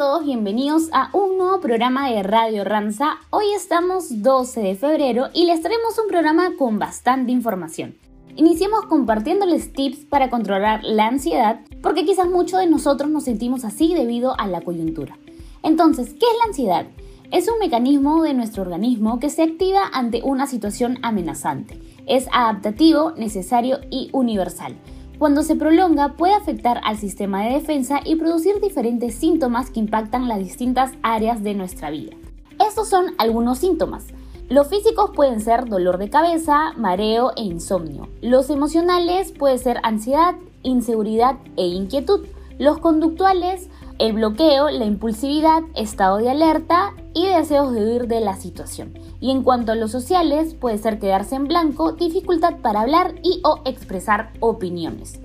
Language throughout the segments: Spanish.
todos, bienvenidos a un nuevo programa de Radio Ranza. Hoy estamos 12 de febrero y les traemos un programa con bastante información. Iniciemos compartiéndoles tips para controlar la ansiedad, porque quizás muchos de nosotros nos sentimos así debido a la coyuntura. Entonces, ¿qué es la ansiedad? Es un mecanismo de nuestro organismo que se activa ante una situación amenazante. Es adaptativo, necesario y universal. Cuando se prolonga puede afectar al sistema de defensa y producir diferentes síntomas que impactan las distintas áreas de nuestra vida. Estos son algunos síntomas. Los físicos pueden ser dolor de cabeza, mareo e insomnio. Los emocionales pueden ser ansiedad, inseguridad e inquietud. Los conductuales, el bloqueo, la impulsividad, estado de alerta y deseos de huir de la situación. Y en cuanto a los sociales, puede ser quedarse en blanco, dificultad para hablar y o expresar opiniones.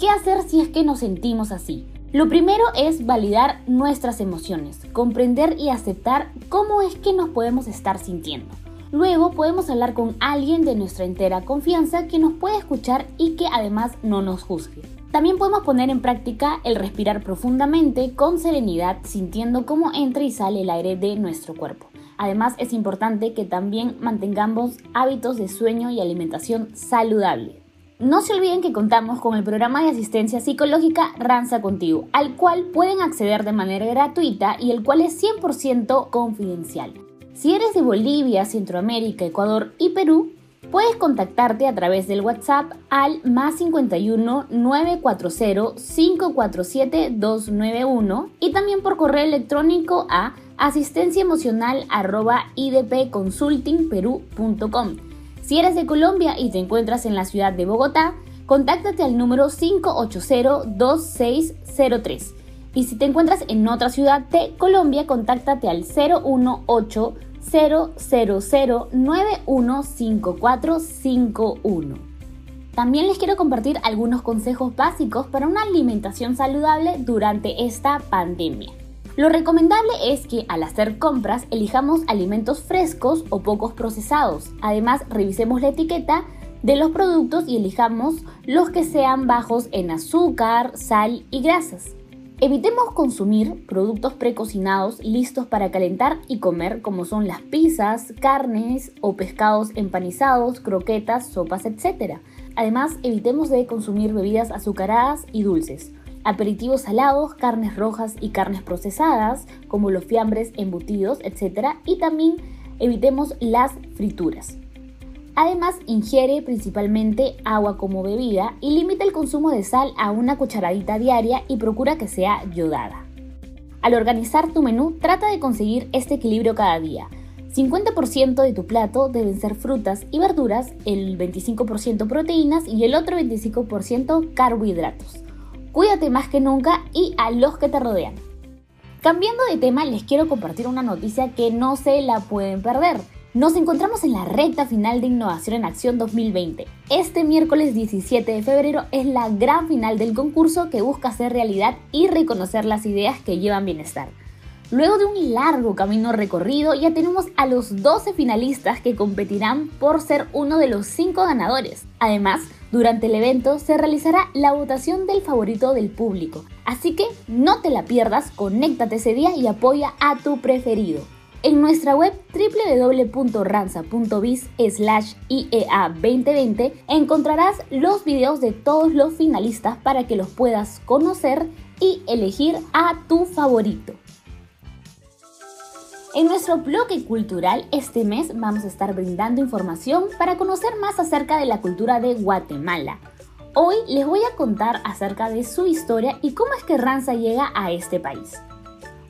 ¿Qué hacer si es que nos sentimos así? Lo primero es validar nuestras emociones, comprender y aceptar cómo es que nos podemos estar sintiendo. Luego podemos hablar con alguien de nuestra entera confianza que nos puede escuchar y que además no nos juzgue. También podemos poner en práctica el respirar profundamente con serenidad, sintiendo cómo entra y sale el aire de nuestro cuerpo. Además es importante que también mantengamos hábitos de sueño y alimentación saludable. No se olviden que contamos con el programa de asistencia psicológica Ranza Contigo, al cual pueden acceder de manera gratuita y el cual es 100% confidencial. Si eres de Bolivia, Centroamérica, Ecuador y Perú, Puedes contactarte a través del WhatsApp al más 51 940 547 291 y también por correo electrónico a asistenciaemocional@idpconsultingperú.com. Si eres de Colombia y te encuentras en la ciudad de Bogotá, contáctate al número 580-2603. Y si te encuentras en otra ciudad de Colombia, contáctate al 018 000915451. También les quiero compartir algunos consejos básicos para una alimentación saludable durante esta pandemia. Lo recomendable es que al hacer compras elijamos alimentos frescos o pocos procesados. Además, revisemos la etiqueta de los productos y elijamos los que sean bajos en azúcar, sal y grasas. Evitemos consumir productos precocinados listos para calentar y comer como son las pizzas, carnes o pescados empanizados, croquetas, sopas, etc. Además, evitemos de consumir bebidas azucaradas y dulces, aperitivos salados, carnes rojas y carnes procesadas como los fiambres, embutidos, etc. Y también evitemos las frituras. Además, ingiere principalmente agua como bebida y limita el consumo de sal a una cucharadita diaria y procura que sea yodada. Al organizar tu menú, trata de conseguir este equilibrio cada día. 50% de tu plato deben ser frutas y verduras, el 25% proteínas y el otro 25% carbohidratos. Cuídate más que nunca y a los que te rodean. Cambiando de tema, les quiero compartir una noticia que no se la pueden perder. Nos encontramos en la recta final de Innovación en Acción 2020. Este miércoles 17 de febrero es la gran final del concurso que busca hacer realidad y reconocer las ideas que llevan bienestar. Luego de un largo camino recorrido, ya tenemos a los 12 finalistas que competirán por ser uno de los 5 ganadores. Además, durante el evento se realizará la votación del favorito del público. Así que no te la pierdas, conéctate ese día y apoya a tu preferido. En nuestra web www.ranza.biz IEA 2020 encontrarás los videos de todos los finalistas para que los puedas conocer y elegir a tu favorito. En nuestro bloque cultural este mes vamos a estar brindando información para conocer más acerca de la cultura de Guatemala. Hoy les voy a contar acerca de su historia y cómo es que Ranza llega a este país.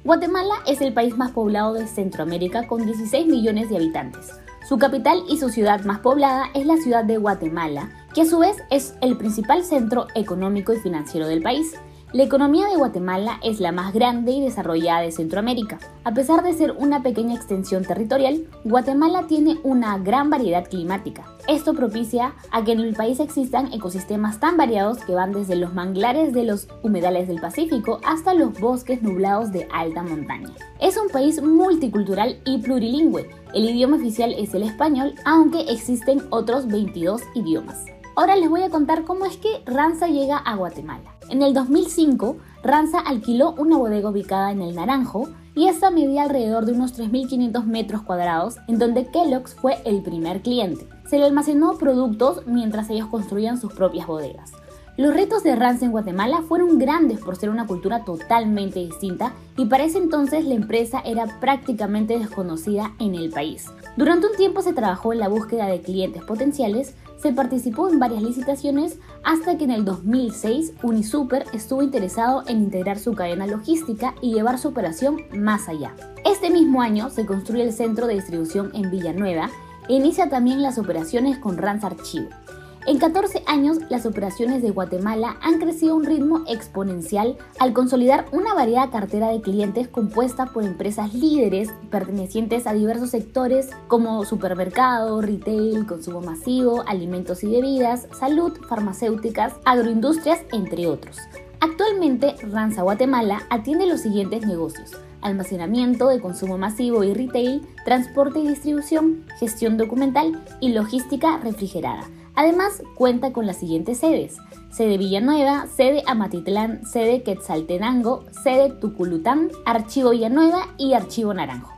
Guatemala es el país más poblado de Centroamérica con 16 millones de habitantes. Su capital y su ciudad más poblada es la ciudad de Guatemala, que a su vez es el principal centro económico y financiero del país. La economía de Guatemala es la más grande y desarrollada de Centroamérica. A pesar de ser una pequeña extensión territorial, Guatemala tiene una gran variedad climática. Esto propicia a que en el país existan ecosistemas tan variados que van desde los manglares de los humedales del Pacífico hasta los bosques nublados de alta montaña. Es un país multicultural y plurilingüe. El idioma oficial es el español, aunque existen otros 22 idiomas. Ahora les voy a contar cómo es que Ranza llega a Guatemala. En el 2005, Ranza alquiló una bodega ubicada en el Naranjo y esta medía alrededor de unos 3.500 metros cuadrados, en donde Kellogg's fue el primer cliente. Se le almacenó productos mientras ellos construían sus propias bodegas. Los retos de Ranza en Guatemala fueron grandes por ser una cultura totalmente distinta y para ese entonces la empresa era prácticamente desconocida en el país. Durante un tiempo se trabajó en la búsqueda de clientes potenciales, se participó en varias licitaciones hasta que en el 2006 Unisuper estuvo interesado en integrar su cadena logística y llevar su operación más allá. Este mismo año se construye el centro de distribución en Villanueva e inicia también las operaciones con Rans Archivo. En 14 años, las operaciones de Guatemala han crecido a un ritmo exponencial al consolidar una variada cartera de clientes compuesta por empresas líderes pertenecientes a diversos sectores como supermercado, retail, consumo masivo, alimentos y bebidas, salud, farmacéuticas, agroindustrias, entre otros. Actualmente, Ranza Guatemala atiende los siguientes negocios almacenamiento de consumo masivo y retail, transporte y distribución, gestión documental y logística refrigerada. Además, cuenta con las siguientes sedes. Sede Villanueva, sede Amatitlán, sede Quetzaltenango, sede Tuculután, Archivo Villanueva y Archivo Naranjo.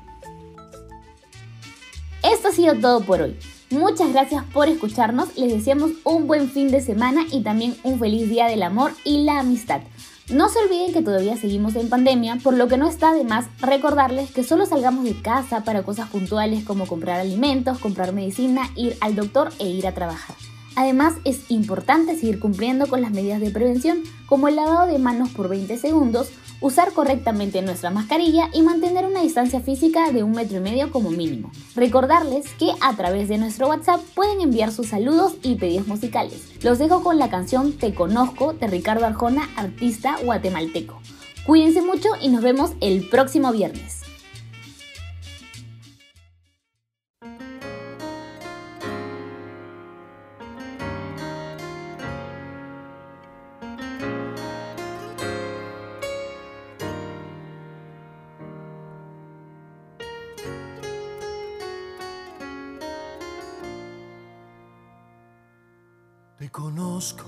Esto ha sido todo por hoy. Muchas gracias por escucharnos, les deseamos un buen fin de semana y también un feliz día del amor y la amistad. No se olviden que todavía seguimos en pandemia, por lo que no está de más recordarles que solo salgamos de casa para cosas puntuales como comprar alimentos, comprar medicina, ir al doctor e ir a trabajar. Además, es importante seguir cumpliendo con las medidas de prevención como el lavado de manos por 20 segundos, usar correctamente nuestra mascarilla y mantener una distancia física de un metro y medio como mínimo. Recordarles que a través de nuestro WhatsApp pueden enviar sus saludos y pedidos musicales. Los dejo con la canción Te Conozco de Ricardo Arjona, artista guatemalteco. Cuídense mucho y nos vemos el próximo viernes. Te conozco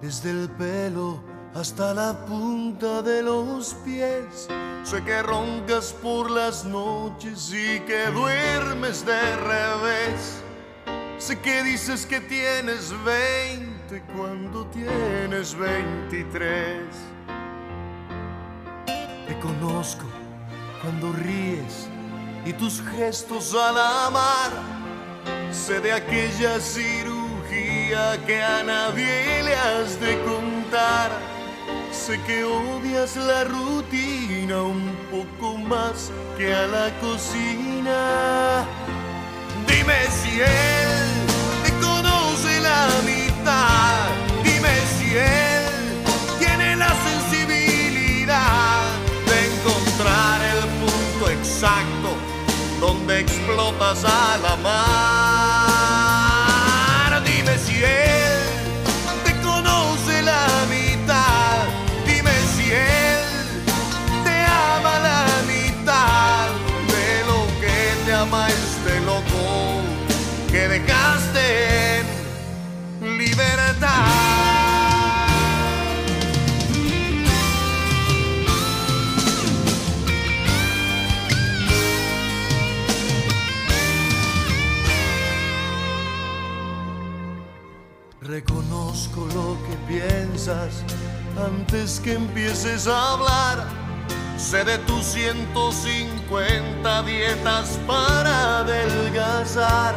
desde el pelo hasta la punta de los pies. Sé que roncas por las noches y que duermes de revés. Sé que dices que tienes 20 cuando tienes 23. Te conozco cuando ríes y tus gestos al amar. Sé de aquella cirugía que a nadie le has de contar. Sé que odias la rutina un poco más que a la cocina. Dime si él te conoce la mitad. Dime si él tiene la sensibilidad de encontrar el punto exacto donde explotas a la mar antes que empieces a hablar. Sé de tus 150 dietas para adelgazar.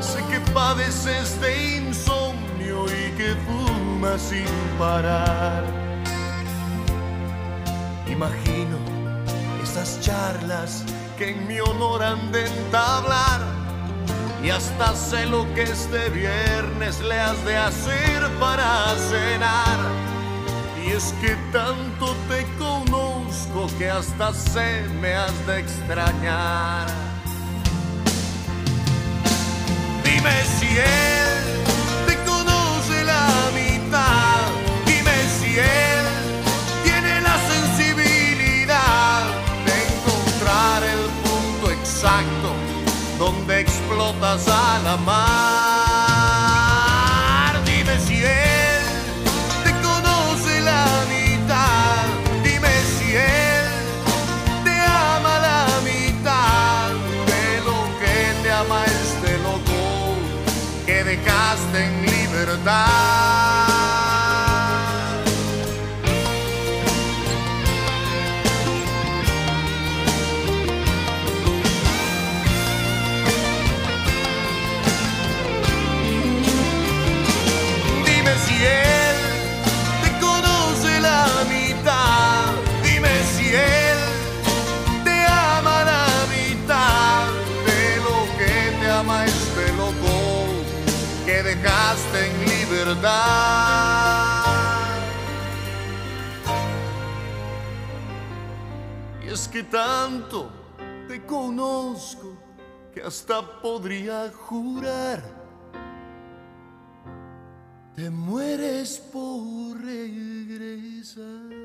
Sé que padeces de insomnio y que fumas sin parar. Imagino esas charlas que en mi honor han de entablar y hasta sé lo que este viernes le has de hacer para cenar. Y es que tanto te conozco que hasta sé me has de extrañar. Dime si él te conoce la mitad. Dime si él tiene la sensibilidad de encontrar el punto exacto donde explotas a la mar. Y es que tanto te conozco que hasta podría jurar. Te mueres por regresar.